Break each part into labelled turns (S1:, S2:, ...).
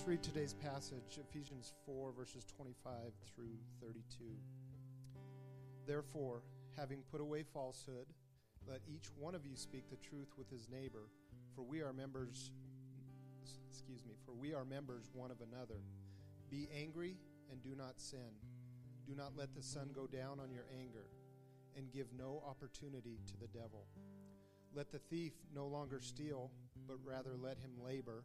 S1: Let's read today's passage, Ephesians 4, verses 25 through 32. Therefore, having put away falsehood, let each one of you speak the truth with his neighbor, for we are members excuse me, for we are members one of another. Be angry and do not sin. Do not let the sun go down on your anger, and give no opportunity to the devil. Let the thief no longer steal, but rather let him labor,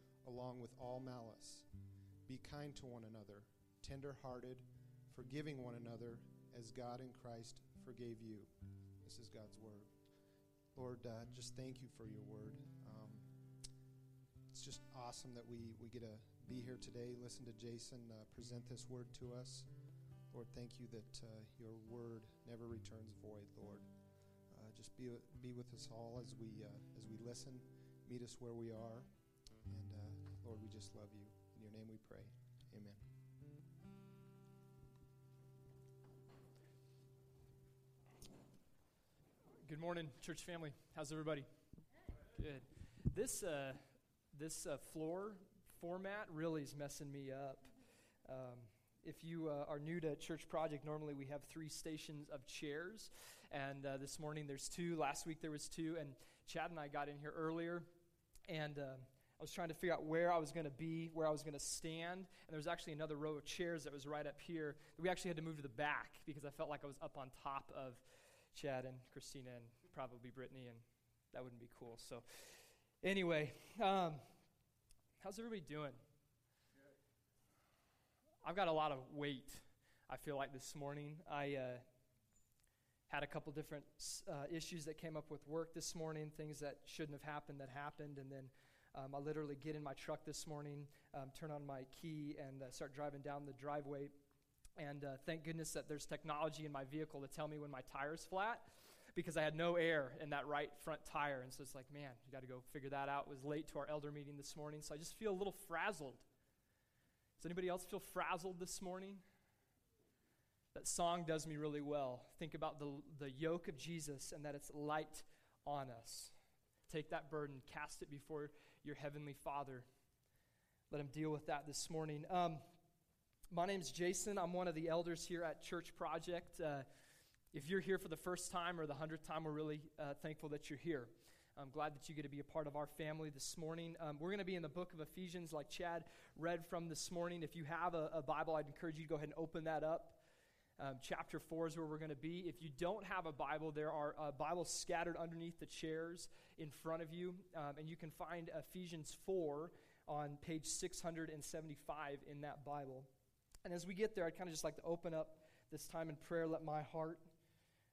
S1: along with all malice. Be kind to one another, tender hearted, forgiving one another, as God in Christ forgave you. This is God's word. Lord, uh, just thank you for your word. Um, it's just awesome that we, we get to be here today, listen to Jason uh, present this word to us. Lord, thank you that uh, your word never returns void, Lord. Uh, just be, be with us all as we, uh, as we listen. Meet us where we are. And uh, Lord, we just love you. In your name we pray. Amen.
S2: Good morning, church family. How's everybody? Good. This uh, this uh, floor format really is messing me up. Um, if you uh, are new to Church Project, normally we have three stations of chairs, and uh, this morning there's two. Last week there was two, and Chad and I got in here earlier, and uh, I was trying to figure out where I was going to be, where I was going to stand, and there was actually another row of chairs that was right up here. We actually had to move to the back because I felt like I was up on top of Chad and Christina and probably Brittany, and that wouldn't be cool. So, anyway, um, how's everybody doing? I've got a lot of weight, I feel like, this morning. I uh, had a couple different uh, issues that came up with work this morning, things that shouldn't have happened that happened, and then um, I literally get in my truck this morning, um, turn on my key, and uh, start driving down the driveway and uh, thank goodness that there's technology in my vehicle to tell me when my tire's flat because I had no air in that right front tire. And so it's like, man, you got to go figure that out. It was late to our elder meeting this morning, so I just feel a little frazzled. Does anybody else feel frazzled this morning? That song does me really well. Think about the, the yoke of Jesus and that it's light on us. Take that burden, cast it before your heavenly Father. Let him deal with that this morning. Um, my name's Jason. I'm one of the elders here at Church Project. Uh, if you're here for the first time or the hundredth time, we're really uh, thankful that you're here. I'm glad that you get to be a part of our family this morning. Um, we're going to be in the book of Ephesians, like Chad read from this morning. If you have a, a Bible, I'd encourage you to go ahead and open that up. Um, chapter 4 is where we're going to be. If you don't have a Bible, there are uh, Bibles scattered underneath the chairs in front of you, um, and you can find Ephesians 4 on page 675 in that Bible. And as we get there, I'd kind of just like to open up this time in prayer, let my heart,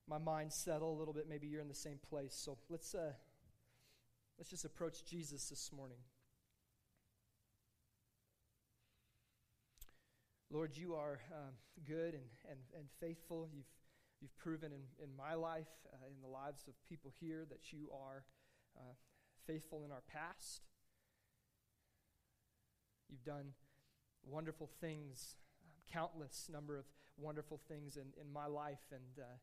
S2: my mind settle a little bit. Maybe you're in the same place. So let's, uh, let's just approach Jesus this morning. Lord, you are um, good and, and, and faithful. You've, you've proven in, in my life, uh, in the lives of people here, that you are uh, faithful in our past. You've done wonderful things countless number of wonderful things in, in my life. And uh,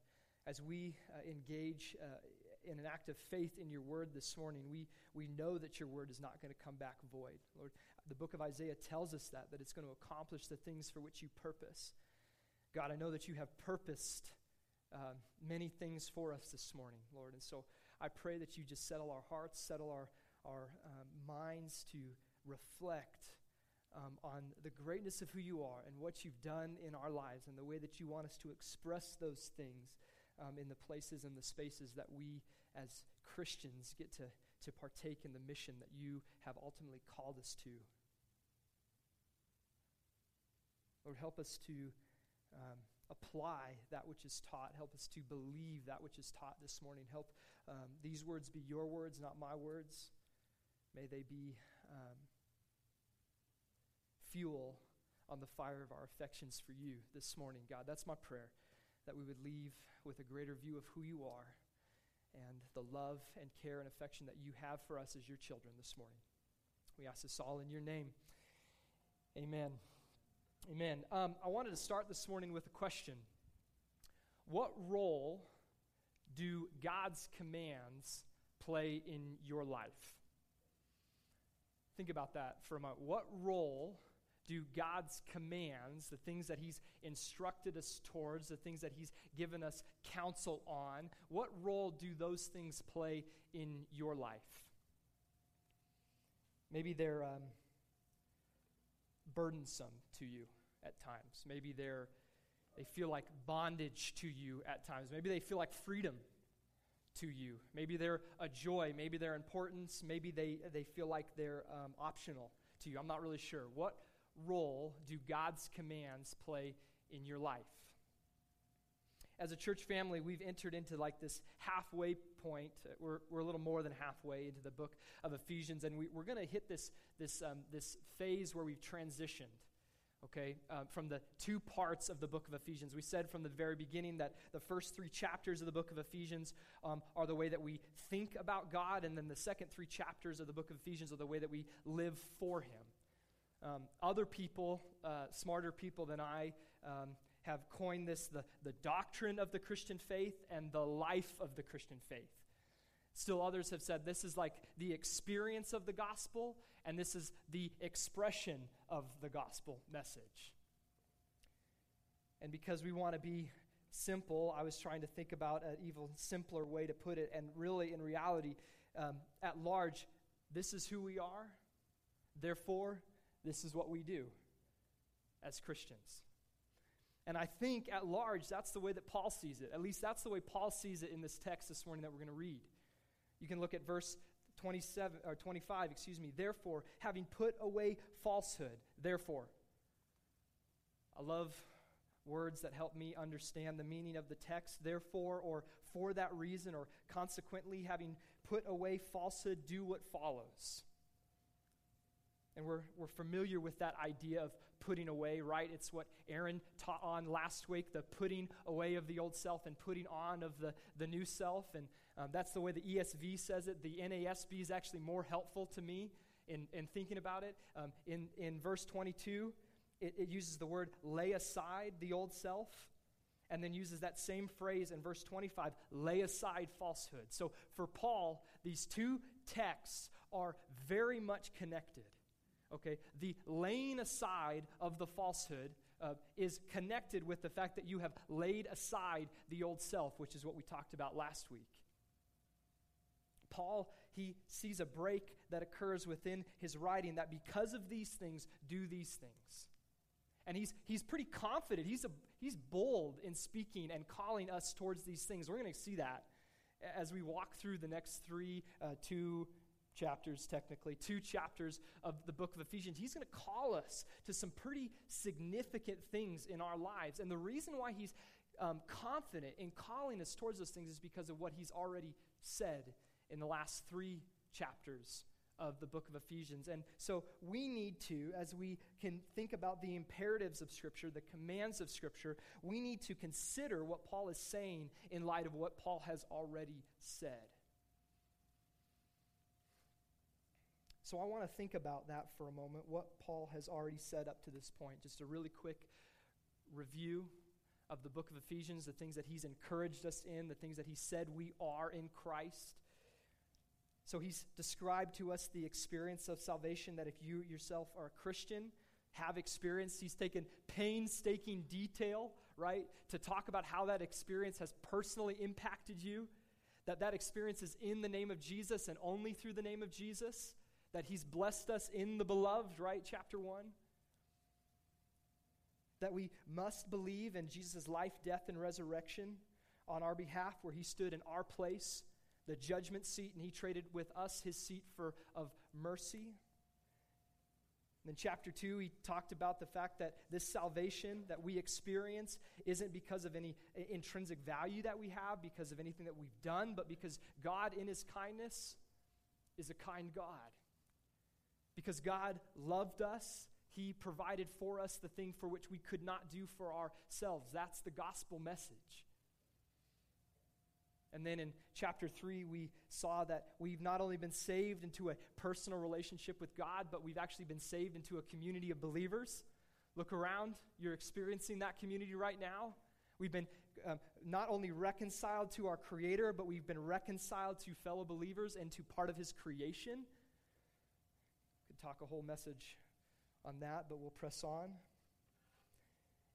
S2: as we uh, engage uh, in an act of faith in your word this morning, we, we know that your word is not going to come back void. Lord, the book of Isaiah tells us that, that it's going to accomplish the things for which you purpose. God, I know that you have purposed uh, many things for us this morning, Lord. And so I pray that you just settle our hearts, settle our, our um, minds to reflect um, on the greatness of who you are and what you've done in our lives and the way that you want us to express those things um, in the places and the spaces that we as Christians get to, to partake in the mission that you have ultimately called us to. Lord, help us to um, apply that which is taught. Help us to believe that which is taught this morning. Help um, these words be your words, not my words. May they be um, fuel on the fire of our affections for you this morning, God. That's my prayer, that we would leave with a greater view of who you are and the love and care and affection that you have for us as your children this morning. We ask this all in your name. Amen. Amen. Um, I wanted to start this morning with a question What role do God's commands play in your life? Think about that for a moment. What role do God's commands, the things that He's instructed us towards, the things that He's given us counsel on, what role do those things play in your life? Maybe they're um, burdensome to you at times. Maybe they're they feel like bondage to you at times. Maybe they feel like freedom to you. Maybe they're a joy. Maybe they're importance. Maybe they, they feel like they're um, optional to you. I'm not really sure. What role do God's commands play in your life? As a church family, we've entered into like this halfway point. We're, we're a little more than halfway into the book of Ephesians, and we, are going to hit this, this, um, this phase where we've transitioned okay, uh, from the two parts of the book of Ephesians. We said from the very beginning that the first three chapters of the book of Ephesians um, are the way that we think about God, and then the second three chapters of the book of Ephesians are the way that we live for Him. Um, other people, uh, smarter people than I, um, have coined this the, the doctrine of the Christian faith and the life of the Christian faith. Still, others have said this is like the experience of the gospel, and this is the expression of the gospel message. And because we want to be simple, I was trying to think about an even simpler way to put it. And really, in reality, um, at large, this is who we are. Therefore, this is what we do as Christians. And I think at large, that's the way that Paul sees it. At least that's the way Paul sees it in this text this morning that we're going to read. You can look at verse 27 or 25, excuse me. Therefore, having put away falsehood, therefore. I love words that help me understand the meaning of the text. Therefore, or for that reason, or consequently, having put away falsehood, do what follows. And we're, we're familiar with that idea of putting away, right? It's what Aaron taught on last week the putting away of the old self and putting on of the, the new self. And um, that's the way the ESV says it. The NASB is actually more helpful to me in, in thinking about it. Um, in, in verse 22, it, it uses the word lay aside the old self and then uses that same phrase in verse 25 lay aside falsehood. So for Paul, these two texts are very much connected. Okay, the laying aside of the falsehood uh, is connected with the fact that you have laid aside the old self, which is what we talked about last week. Paul, he sees a break that occurs within his writing that because of these things, do these things. And he's, he's pretty confident. He's, a, he's bold in speaking and calling us towards these things. We're going to see that as we walk through the next three, uh, two chapters, technically, two chapters of the book of Ephesians. He's going to call us to some pretty significant things in our lives. And the reason why he's um, confident in calling us towards those things is because of what he's already said in the last three chapters of the book of Ephesians. And so we need to, as we can think about the imperatives of Scripture, the commands of Scripture, we need to consider what Paul is saying in light of what Paul has already said. So I want to think about that for a moment, what Paul has already said up to this point. Just a really quick review of the book of Ephesians, the things that he's encouraged us in, the things that he said we are in Christ. So he's described to us the experience of salvation that if you yourself are a Christian, have experienced. He's taken painstaking detail, right, to talk about how that experience has personally impacted you, that that experience is in the name of Jesus and only through the name of Jesus, that he's blessed us in the beloved, right, chapter 1. That we must believe in Jesus' life, death, and resurrection on our behalf, where he stood in our place the judgment seat, and he traded with us his seat for of mercy. In chapter 2, he talked about the fact that this salvation that we experience isn't because of any intrinsic value that we have, because of anything that we've done, but because God, in his kindness, is a kind God. Because God loved us, He provided for us the thing for which we could not do for ourselves. That's the gospel message. And then in chapter 3, we saw that we've not only been saved into a personal relationship with God, but we've actually been saved into a community of believers. Look around, you're experiencing that community right now. We've been um, not only reconciled to our Creator, but we've been reconciled to fellow believers and to part of His creation. Could talk a whole message on that, but we'll press on.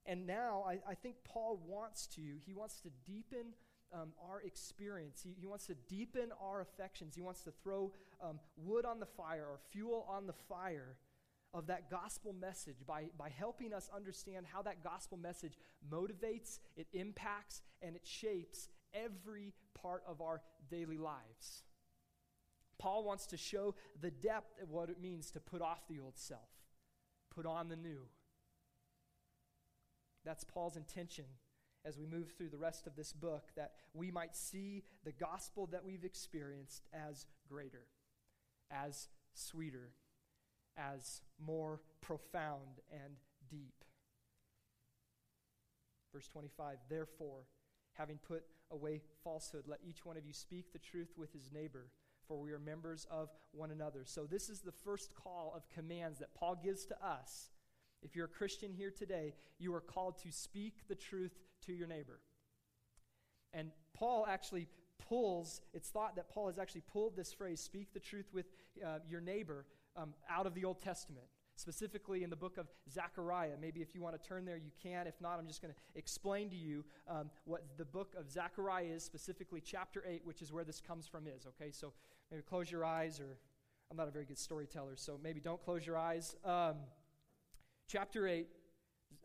S2: And now I, I think Paul wants to, he wants to deepen um, our experience. He, he, wants to deepen our affections. He wants to throw um, wood on the fire or fuel on the fire of that gospel message by, by helping us understand how that gospel message motivates, it impacts, and it shapes every part of our daily lives. Paul wants to show the depth of what it means to put off the old self, put on the new. That's Paul's intention as we move through the rest of this book that we might see the gospel that we've experienced as greater, as sweeter, as more profound and deep. Verse 25, therefore, having put away falsehood, let each one of you speak the truth with his neighbor, for we are members of one another. So, this is the first call of commands that Paul gives to us. If you're a Christian here today, you are called to speak the truth to your neighbor. And Paul actually pulls, it's thought that Paul has actually pulled this phrase, speak the truth with uh, your neighbor, um, out of the Old Testament, specifically in the book of Zechariah. Maybe if you want to turn there, you can. If not, I'm just going to explain to you um, what the book of Zechariah is, specifically chapter 8, which is where this comes from, is. Okay, so maybe close your eyes, or I'm not a very good storyteller, so maybe don't close your eyes. Um, chapter 8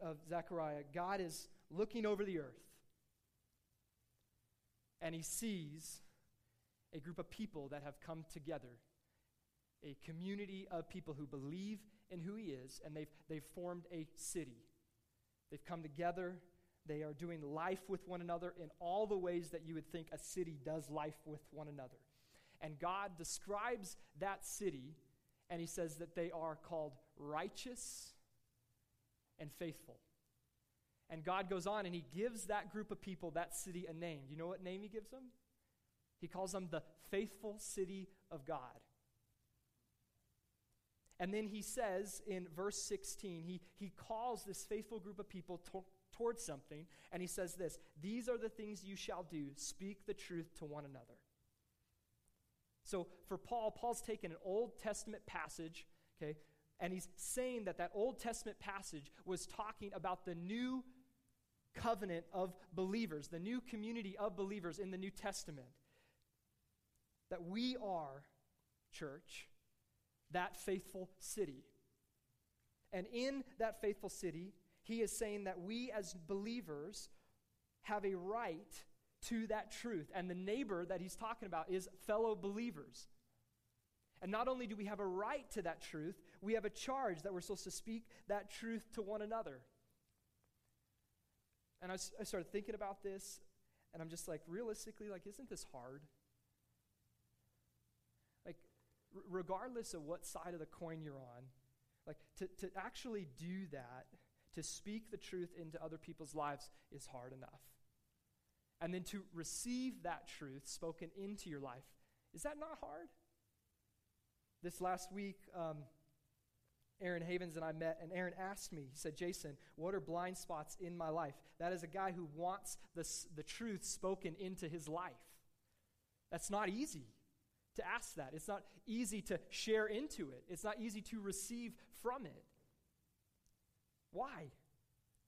S2: of Zechariah, God is looking over the earth, and he sees a group of people that have come together, a community of people who believe in who he is, and they've, they've formed a city. They've come together. They are doing life with one another in all the ways that you would think a city does life with one another. And God describes that city, and he says that they are called righteous and faithful. And God goes on and he gives that group of people, that city, a name. You know what name he gives them? He calls them the faithful city of God. And then he says in verse 16, he, he calls this faithful group of people to, towards something, and he says this These are the things you shall do speak the truth to one another. So for Paul, Paul's taken an Old Testament passage, okay, and he's saying that that Old Testament passage was talking about the new covenant of believers, the new community of believers in the New Testament. That we are, church, that faithful city. And in that faithful city, he is saying that we as believers have a right to that truth. And the neighbor that he's talking about is fellow believers. And not only do we have a right to that truth, we have a charge that we're supposed to speak that truth to one another. And I, I started thinking about this, and I'm just like, realistically, like, isn't this hard? Like, r- regardless of what side of the coin you're on, like, to, to actually do that, to speak the truth into other people's lives is hard enough. And then to receive that truth spoken into your life, is that not hard? This last week, um, Aaron Havens and I met, and Aaron asked me, he said, Jason, what are blind spots in my life? That is a guy who wants the, the truth spoken into his life. That's not easy to ask that. It's not easy to share into it, it's not easy to receive from it. Why?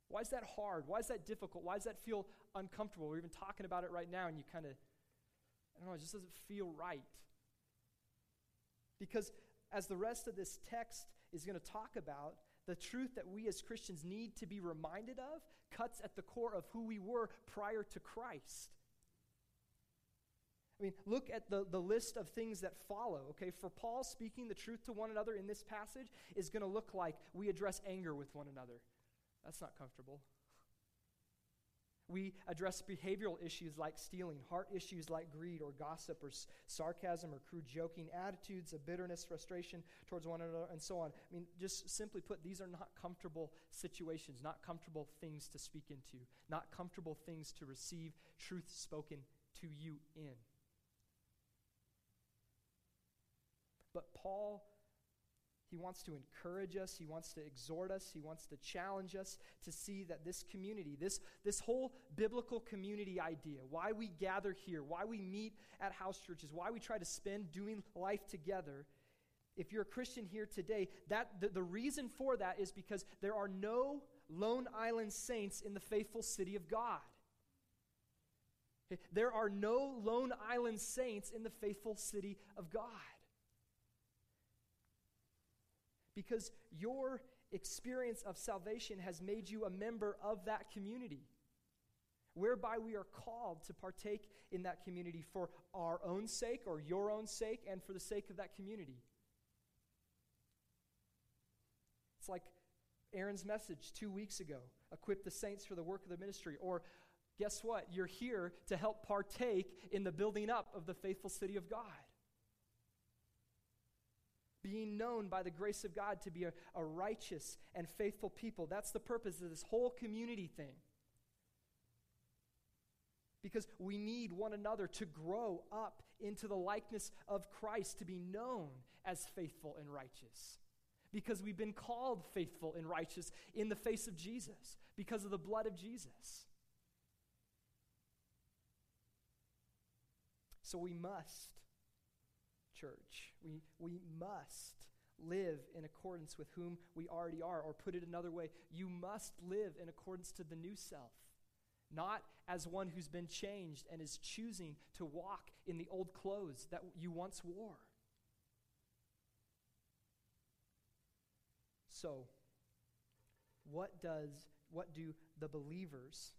S2: Why is that hard? Why is that difficult? Why does that feel uncomfortable? We're even talking about it right now, and you kind of, I don't know, it just doesn't feel right. Because as the rest of this text is going to talk about the truth that we as Christians need to be reminded of cuts at the core of who we were prior to Christ. I mean, look at the, the list of things that follow. Okay, for Paul, speaking the truth to one another in this passage is going to look like we address anger with one another. That's not comfortable. We address behavioral issues like stealing, heart issues like greed or gossip or s- sarcasm or crude joking, attitudes of bitterness, frustration towards one another, and so on. I mean, just simply put, these are not comfortable situations, not comfortable things to speak into, not comfortable things to receive truth spoken to you in. But Paul he wants to encourage us. He wants to exhort us. He wants to challenge us to see that this community, this, this whole biblical community idea, why we gather here, why we meet at house churches, why we try to spend doing life together, if you're a Christian here today, that the, the reason for that is because there are no Lone Island saints in the faithful city of God. There are no Lone Island saints in the faithful city of God because your experience of salvation has made you a member of that community, whereby we are called to partake in that community for our own sake or your own sake and for the sake of that community. It's like Aaron's message two weeks ago equip the saints for the work of the ministry. Or guess what? You're here to help partake in the building up of the faithful city of God being known by the grace of God to be a, a righteous and faithful people. That's the purpose of this whole community thing. Because we need one another to grow up into the likeness of Christ, to be known as faithful and righteous. Because we've been called faithful and righteous in the face of Jesus, because of the blood of Jesus. So we must church. We, we must live in accordance with whom we already are. Or put it another way, you must live in accordance to the new self, not as one who's been changed and is choosing to walk in the old clothes that you once wore. So, what does what do the believers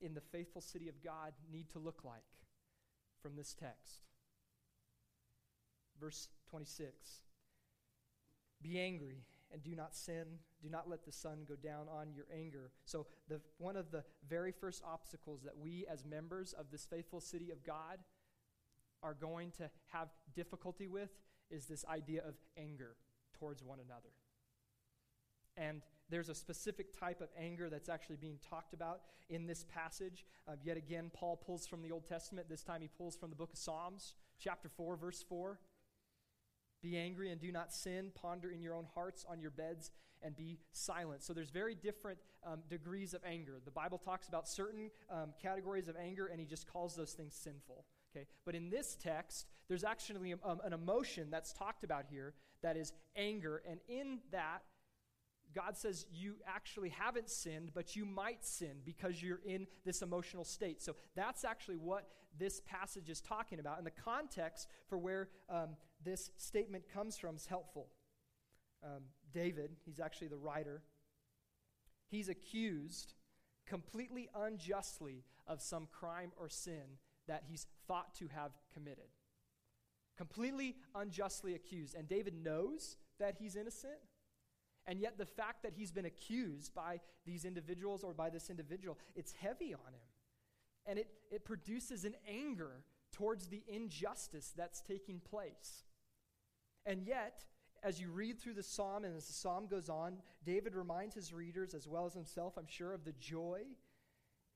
S2: in the faithful city of God need to look like from this text? Verse 26 Be angry and do not sin. Do not let the sun go down on your anger. So, the, one of the very first obstacles that we, as members of this faithful city of God, are going to have difficulty with is this idea of anger towards one another. And there's a specific type of anger that's actually being talked about in this passage. Uh, yet again, Paul pulls from the Old Testament. This time he pulls from the book of Psalms, chapter 4, verse 4. Be angry and do not sin. Ponder in your own hearts on your beds and be silent. So there's very different um, degrees of anger. The Bible talks about certain um, categories of anger, and he just calls those things sinful. Okay, but in this text, there's actually um, an emotion that's talked about here that is anger, and in that, God says you actually haven't sinned, but you might sin because you're in this emotional state. So that's actually what this passage is talking about. And the context for where um, this statement comes from is helpful. Um, David, he's actually the writer, he's accused completely unjustly of some crime or sin that he's thought to have committed. Completely unjustly accused. And David knows that he's innocent. And yet, the fact that he's been accused by these individuals or by this individual, it's heavy on him. And it, it produces an anger towards the injustice that's taking place. And yet, as you read through the psalm and as the psalm goes on, David reminds his readers, as well as himself, I'm sure, of the joy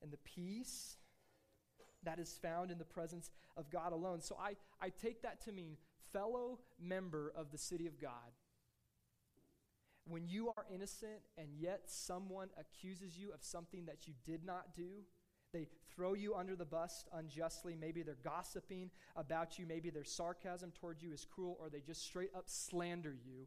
S2: and the peace that is found in the presence of God alone. So I, I take that to mean fellow member of the city of God. When you are innocent and yet someone accuses you of something that you did not do, they throw you under the bus unjustly. Maybe they're gossiping about you. Maybe their sarcasm towards you is cruel, or they just straight up slander you.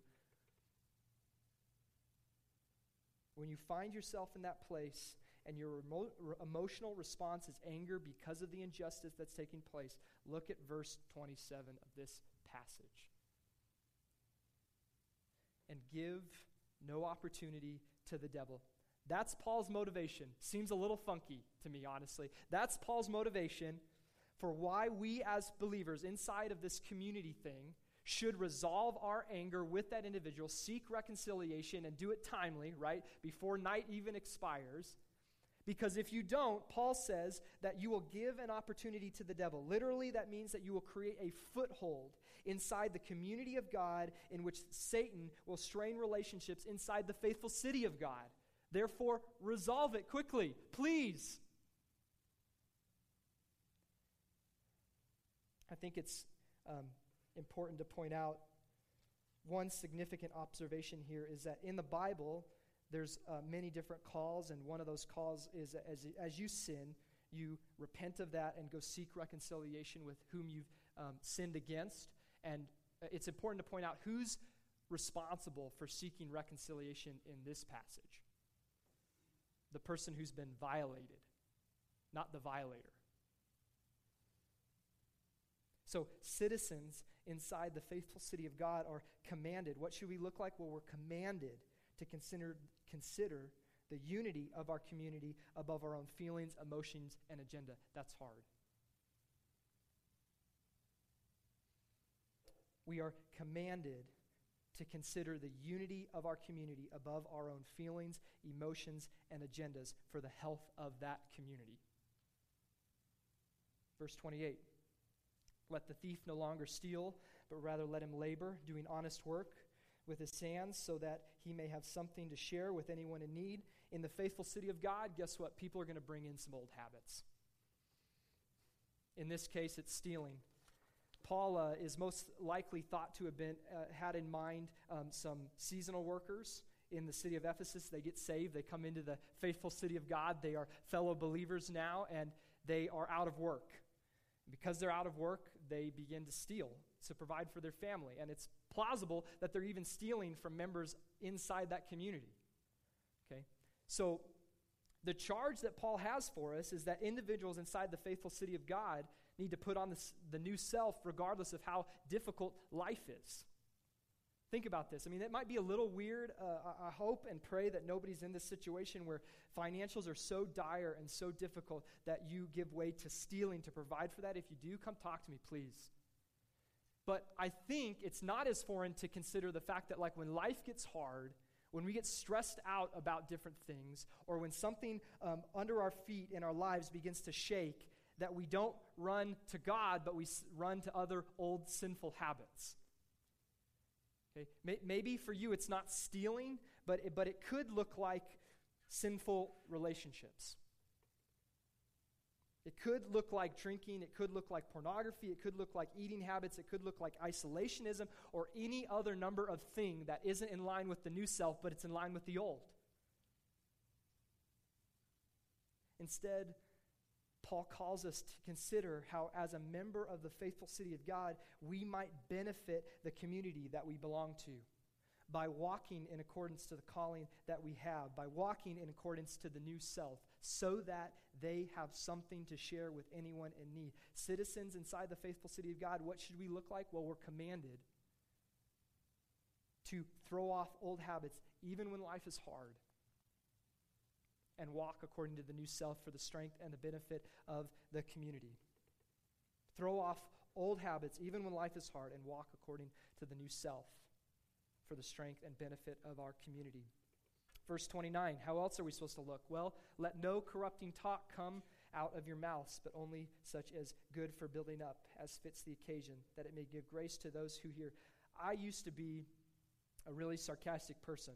S2: When you find yourself in that place and your emo- emotional response is anger because of the injustice that's taking place, look at verse 27 of this passage. And give no opportunity to the devil. That's Paul's motivation. Seems a little funky to me, honestly. That's Paul's motivation for why we, as believers inside of this community thing, should resolve our anger with that individual, seek reconciliation, and do it timely, right? Before night even expires. Because if you don't, Paul says that you will give an opportunity to the devil. Literally, that means that you will create a foothold inside the community of God in which Satan will strain relationships inside the faithful city of God. Therefore, resolve it quickly, please. I think it's um, important to point out one significant observation here is that in the Bible, there's uh, many different calls, and one of those calls is as, as you sin, you repent of that and go seek reconciliation with whom you've um, sinned against. And uh, it's important to point out who's responsible for seeking reconciliation in this passage the person who's been violated, not the violator. So, citizens inside the faithful city of God are commanded. What should we look like? Well, we're commanded to consider, consider the unity of our community above our own feelings, emotions, and agenda. That's hard. We are commanded to consider the unity of our community above our own feelings, emotions, and agendas for the health of that community. Verse 28 Let the thief no longer steal, but rather let him labor, doing honest work with his hands, so that he may have something to share with anyone in need. In the faithful city of God, guess what? People are going to bring in some old habits. In this case, it's stealing. Paul uh, is most likely thought to have been, uh, had in mind um, some seasonal workers in the city of Ephesus. They get saved, they come into the faithful city of God. They are fellow believers now, and they are out of work. Because they're out of work, they begin to steal to provide for their family. And it's plausible that they're even stealing from members inside that community. Okay? So, the charge that Paul has for us is that individuals inside the faithful city of God need to put on this, the new self regardless of how difficult life is. Think about this. I mean, it might be a little weird. Uh, I hope and pray that nobody's in this situation where financials are so dire and so difficult that you give way to stealing to provide for that. If you do, come talk to me, please. But I think it's not as foreign to consider the fact that, like, when life gets hard, when we get stressed out about different things, or when something um, under our feet in our lives begins to shake, that we don't run to God, but we run to other old sinful habits. Okay? Maybe for you it's not stealing, but it, but it could look like sinful relationships. It could look like drinking, it could look like pornography, it could look like eating habits, it could look like isolationism, or any other number of thing that isn't in line with the new self, but it's in line with the old. Instead, Paul calls us to consider how, as a member of the faithful city of God, we might benefit the community that we belong to by walking in accordance to the calling that we have, by walking in accordance to the new self, so that they have something to share with anyone in need. Citizens inside the faithful city of God, what should we look like? Well, we're commanded to throw off old habits, even when life is hard and walk according to the new self for the strength and the benefit of the community. Throw off old habits, even when life is hard, and walk according to the new self for the strength and benefit of our community. Verse 29, how else are we supposed to look? Well, let no corrupting talk come out of your mouths, but only such as good for building up, as fits the occasion, that it may give grace to those who hear. I used to be a really sarcastic person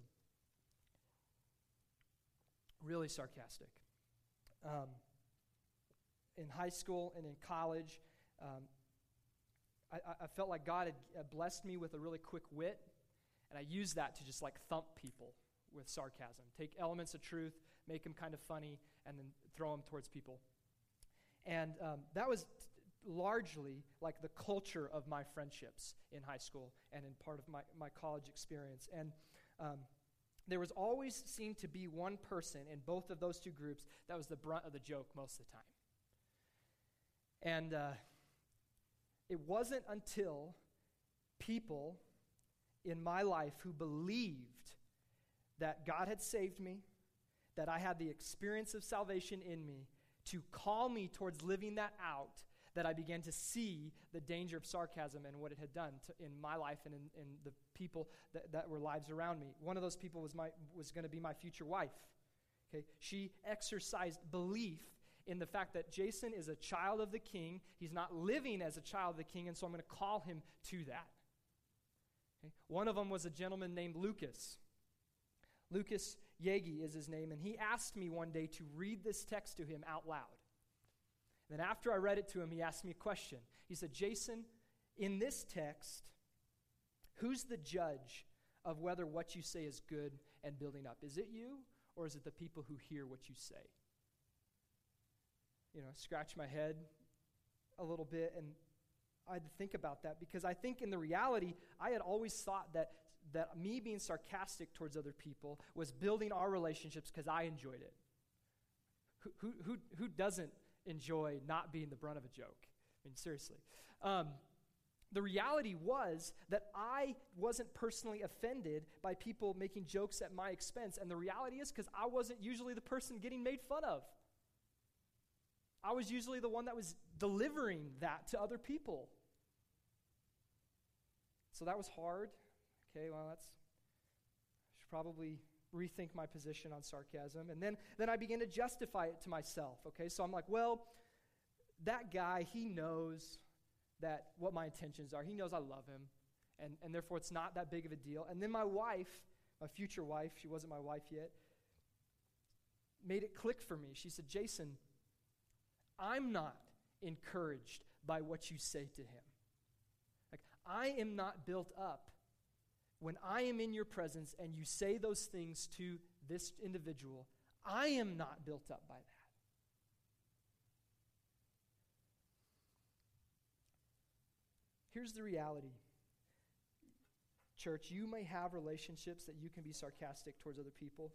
S2: really sarcastic. Um, in high school and in college, um, I, I, felt like God had blessed me with a really quick wit, and I used that to just like thump people with sarcasm. Take elements of truth, make them kind of funny, and then throw them towards people. And um, that was largely like the culture of my friendships in high school and in part of my, my college experience. And um, there was always seemed to be one person in both of those two groups that was the brunt of the joke most of the time. And uh, it wasn't until people in my life who believed that God had saved me, that I had the experience of salvation in me, to call me towards living that out, that I began to see the danger of sarcasm and what it had done to, in my life and in, in the people that, that were lives around me. One of those people was, my, was going to be my future wife. Okay? She exercised belief in the fact that Jason is a child of the king. He's not living as a child of the king, and so I'm going to call him to that. Okay? One of them was a gentleman named Lucas. Lucas Yegi is his name, and he asked me one day to read this text to him out loud. Then, after I read it to him, he asked me a question. He said, Jason, in this text, who's the judge of whether what you say is good and building up? Is it you, or is it the people who hear what you say? You know, scratch my head a little bit, and I had to think about that because I think in the reality, I had always thought that, that me being sarcastic towards other people was building our relationships because I enjoyed it. Who, who, who, doesn't enjoy not being the brunt of a joke? I mean, seriously. Um, the reality was that I wasn't personally offended by people making jokes at my expense. And the reality is because I wasn't usually the person getting made fun of. I was usually the one that was delivering that to other people. So that was hard. Okay, well, that's. I should probably rethink my position on sarcasm. And then, then I begin to justify it to myself. Okay, so I'm like, well, that guy, he knows that what my intentions are. He knows I love him, and, and therefore it's not that big of a deal. And then my wife, my future wife, she wasn't my wife yet, made it click for me. She said, Jason, I'm not encouraged by what you say to him. Like, I am not built up when I am in your presence and you say those things to this individual. I am not built up by that. Here's the reality. Church, you may have relationships that you can be sarcastic towards other people.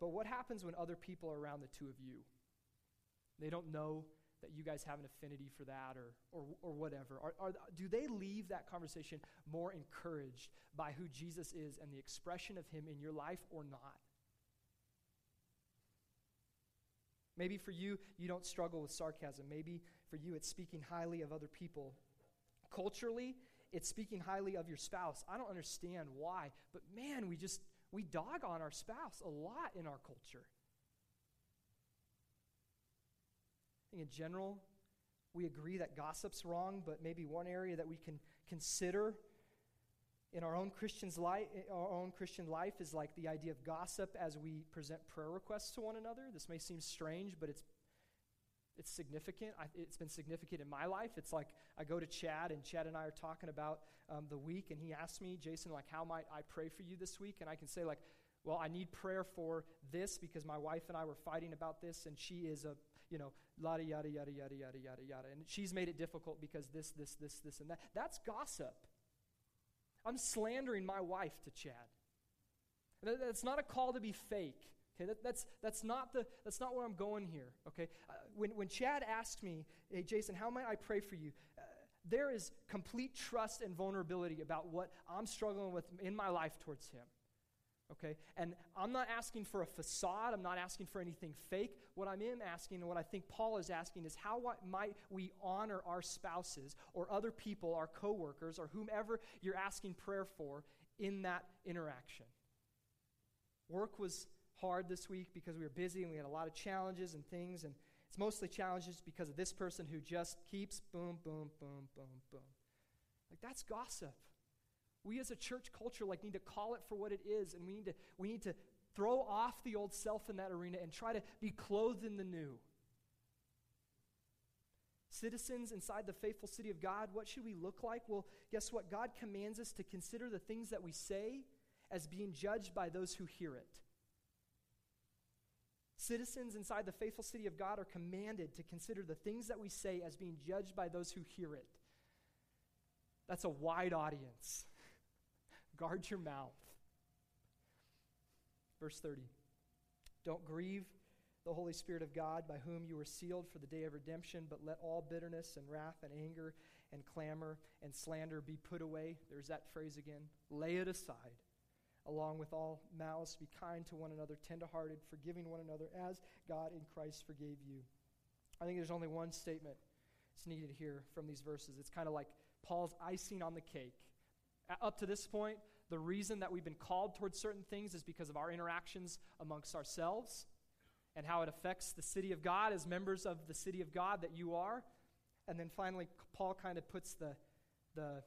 S2: But what happens when other people are around the two of you? They don't know that you guys have an affinity for that or, or, or whatever. Are, are, do they leave that conversation more encouraged by who Jesus is and the expression of him in your life or not? Maybe for you, you don't struggle with sarcasm. Maybe for you, it's speaking highly of other people Culturally, it's speaking highly of your spouse. I don't understand why, but man, we just we dog on our spouse a lot in our culture. I think in general, we agree that gossip's wrong, but maybe one area that we can consider in our own Christian's life, our own Christian life is like the idea of gossip as we present prayer requests to one another. This may seem strange, but it's it's significant. I, it's been significant in my life. It's like I go to Chad, and Chad and I are talking about um, the week, and he asks me, Jason, like, how might I pray for you this week? And I can say, like, well, I need prayer for this because my wife and I were fighting about this, and she is a, you know, yada, yada, yada, yada, yada, yada, yada. And she's made it difficult because this, this, this, this, and that. That's gossip. I'm slandering my wife to Chad. That's not a call to be fake. Okay, that, that's, that's, not the, that's not where I'm going here. Okay, uh, when, when Chad asked me, hey, Jason, how might I pray for you? Uh, there is complete trust and vulnerability about what I'm struggling with in my life towards him. Okay, and I'm not asking for a facade, I'm not asking for anything fake. What I am asking, and what I think Paul is asking, is how might we honor our spouses or other people, our coworkers, or whomever you're asking prayer for in that interaction? Work was hard this week because we were busy and we had a lot of challenges and things. And it's mostly challenges because of this person who just keeps boom, boom, boom, boom, boom. Like that's gossip. We as a church culture like need to call it for what it is, and we need to we need to throw off the old self in that arena and try to be clothed in the new. Citizens inside the faithful city of God, what should we look like? Well, guess what? God commands us to consider the things that we say as being judged by those who hear it. Citizens inside the faithful city of God are commanded to consider the things that we say as being judged by those who hear it. That's a wide audience. Guard your mouth. Verse 30. Don't grieve the Holy Spirit of God, by whom you were sealed for the day of redemption, but let all bitterness and wrath and anger and clamor and slander be put away. There's that phrase again. Lay it aside along with all malice, be kind to one another, tenderhearted, forgiving one another, as God in Christ forgave you. I think there's only one statement that's needed here from these verses. It's kind of like Paul's icing on the cake. Up to this point, the reason that we've been called towards certain things is because of our interactions amongst ourselves and how it affects the city of God as members of the city of God that you are. And then finally, Paul kind of puts the, the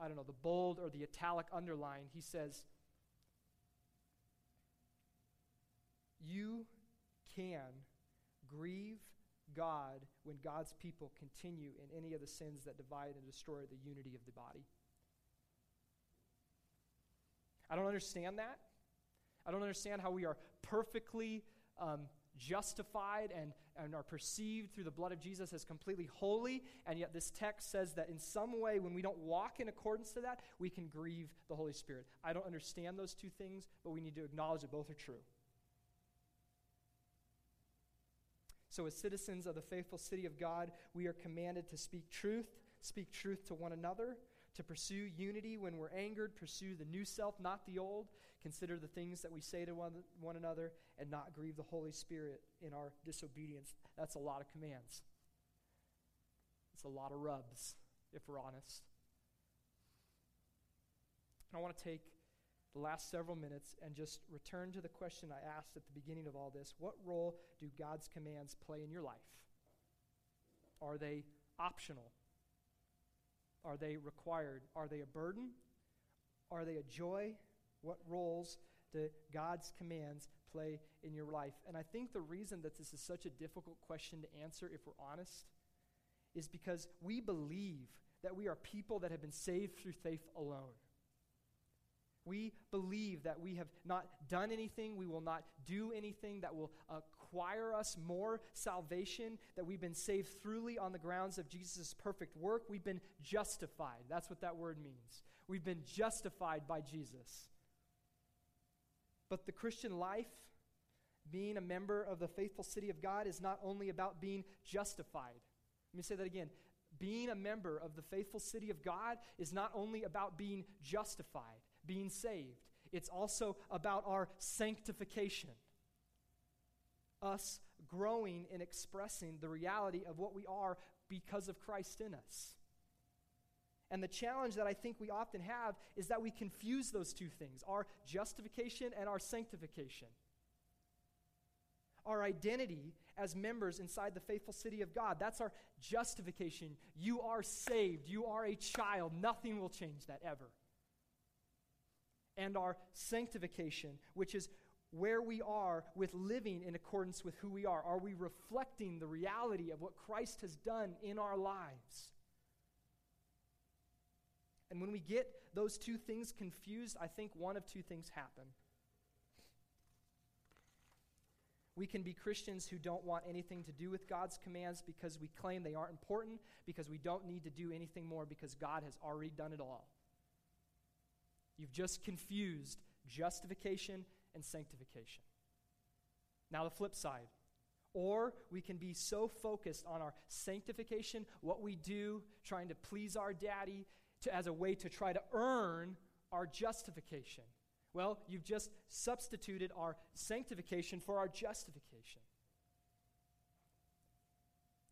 S2: I don't know, the bold or the italic underline. He says, You can grieve God when God's people continue in any of the sins that divide and destroy the unity of the body. I don't understand that. I don't understand how we are perfectly um, justified and, and are perceived through the blood of Jesus as completely holy, and yet this text says that in some way, when we don't walk in accordance to that, we can grieve the Holy Spirit. I don't understand those two things, but we need to acknowledge that both are true. So, as citizens of the faithful city of God, we are commanded to speak truth, speak truth to one another, to pursue unity when we're angered, pursue the new self, not the old, consider the things that we say to one, one another, and not grieve the Holy Spirit in our disobedience. That's a lot of commands. It's a lot of rubs, if we're honest. I want to take the last several minutes and just return to the question I asked at the beginning of all this What role do God's commands play in your life? Are they optional? Are they required? Are they a burden? Are they a joy? What roles do God's commands play in your life? And I think the reason that this is such a difficult question to answer, if we're honest, is because we believe that we are people that have been saved through faith alone. We believe that we have not done anything, we will not do anything that will uh, acquire us more salvation, that we've been saved throughly on the grounds of Jesus' perfect work. We've been justified. That's what that word means. We've been justified by Jesus. But the Christian life, being a member of the faithful city of God, is not only about being justified. Let me say that again. Being a member of the faithful city of God is not only about being justified being saved. It's also about our sanctification, us growing and expressing the reality of what we are because of Christ in us. And the challenge that I think we often have is that we confuse those two things our justification and our sanctification. Our identity as members inside the faithful city of God. That's our justification. You are saved. You are a child. Nothing will change that ever and our sanctification, which is where we are with living in accordance with who we are. Are we reflecting the reality of what Christ has done in our lives? And when we get those two things confused, I think one of two things happen. We can be Christians who don't want anything to do with God's commands because we claim they aren't important, because we don't need to do anything more because God has already done it all. You've just confused justification and sanctification. Now, the flip side. Or we can be so focused on our sanctification, what we do, trying to please our daddy, to, as a way to try to earn our justification. Well, you've just substituted our sanctification for our justification.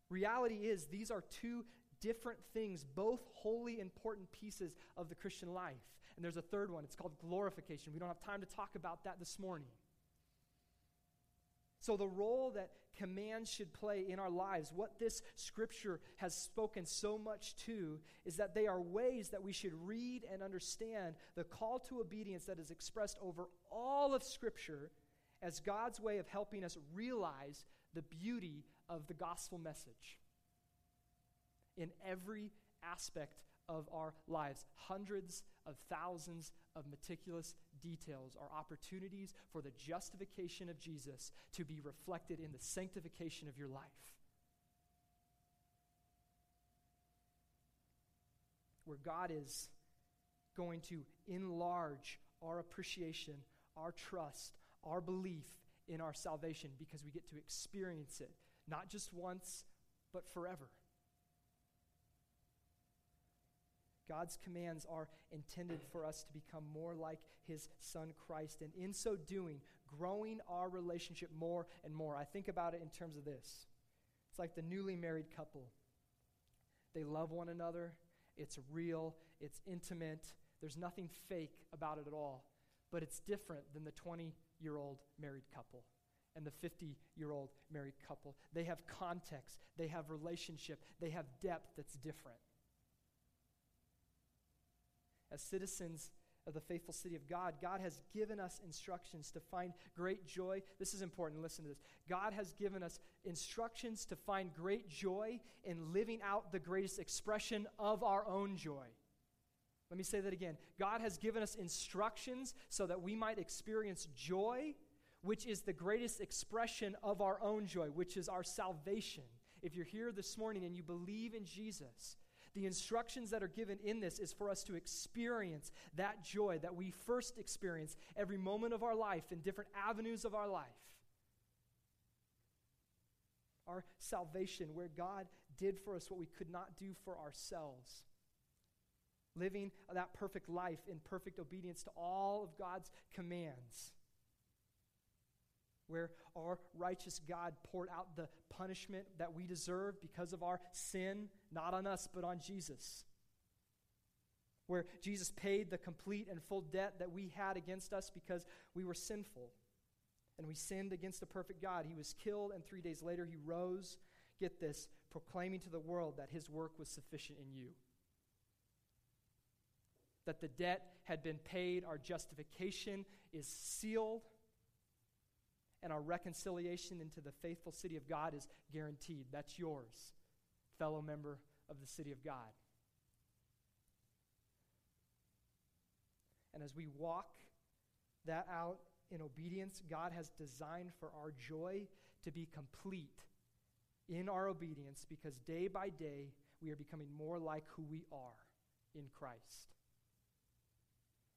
S2: Reality is, these are two different things, both wholly important pieces of the Christian life. And there's a third one. It's called glorification. We don't have time to talk about that this morning. So, the role that commands should play in our lives, what this scripture has spoken so much to, is that they are ways that we should read and understand the call to obedience that is expressed over all of scripture as God's way of helping us realize the beauty of the gospel message in every aspect of our lives. Hundreds of thousands of meticulous details are opportunities for the justification of Jesus to be reflected in the sanctification of your life. Where God is going to enlarge our appreciation, our trust, our belief in our salvation because we get to experience it, not just once, but forever. God's commands are intended for us to become more like his son Christ, and in so doing, growing our relationship more and more. I think about it in terms of this it's like the newly married couple. They love one another, it's real, it's intimate, There's nothing fake about it at all, but it's different than the 20 year old married couple and the 50 year old married couple. They have context, they have relationship, they have depth that's different. As citizens of the faithful city of God, God has given us instructions to find great joy. This is important. Listen to this. God has given us instructions to find great joy in living out the greatest expression of our own joy. Let me say that again. God has given us instructions so that we might experience joy, which is the greatest expression of our own joy, which is our salvation. If you're here this morning and you believe in Jesus, the instructions that are given in this is for us to experience that joy that we first experience every moment of our life in different avenues of our life. Our salvation, where God did for us what we could not do for ourselves. Living that perfect life in perfect obedience to all of God's commands where our righteous God poured out the punishment that we deserve because of our sin, not on us, but on Jesus. Where Jesus paid the complete and full debt that we had against us because we were sinful and we sinned against the perfect God. He was killed, and three days later he rose. Get this, proclaiming to the world that his work was sufficient in you. That the debt had been paid, our justification is sealed and our reconciliation into the faithful city of God is guaranteed. That's yours, fellow member of the city of God. And as we walk that out in obedience, God has designed for our joy to be complete in our obedience because day by day we are becoming more like who we are in Christ.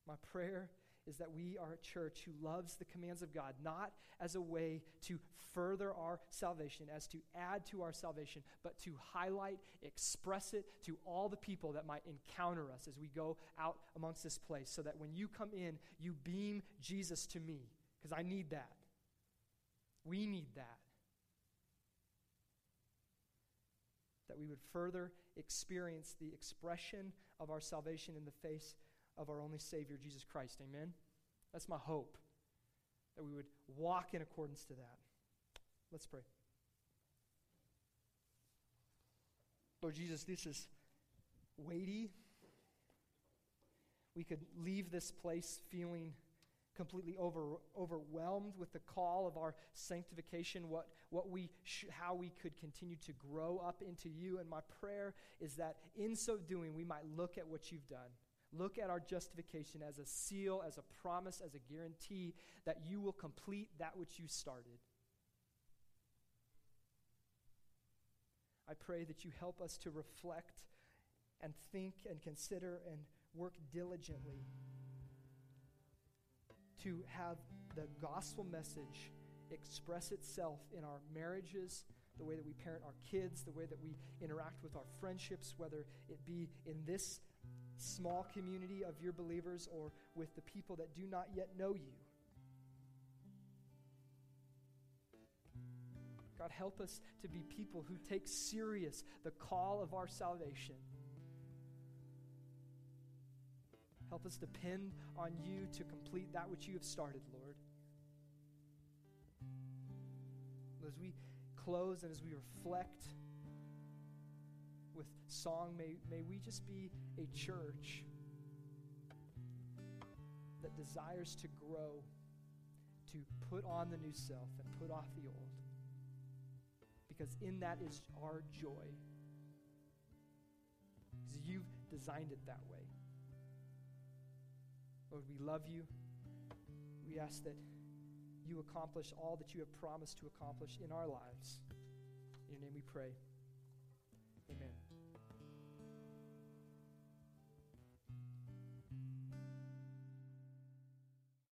S2: My prayer is that we are a church who loves the commands of God, not as a way to further our salvation, as to add to our salvation, but to highlight, express it to all the people that might encounter us as we go out amongst this place, so that when you come in, you beam Jesus to me, because I need that. We need that. That we would further experience the expression of our salvation in the face of our only Savior, Jesus Christ. Amen? That's my hope, that we would walk in accordance to that. Let's pray. Lord Jesus, this is weighty. We could leave this place feeling completely over, overwhelmed with the call of our sanctification, what, what we sh- how we could continue to grow up into you. And my prayer is that in so doing, we might look at what you've done Look at our justification as a seal, as a promise, as a guarantee that you will complete that which you started. I pray that you help us to reflect and think and consider and work diligently to have the gospel message express itself in our marriages, the way that we parent our kids, the way that we interact with our friendships, whether it be in this small community of your believers or with the people that do not yet know you. God, help us to be people who take serious the call of our salvation. Help us depend on you to complete that which you have started, Lord. As we close and as we reflect with song, may, may we just be a church that desires to grow, to put on the new self and put off the old. Because in that is our joy. Because you've designed it that way. Lord, we love you. We ask that you accomplish all that you have promised to accomplish in our lives. In your name we pray. Amen.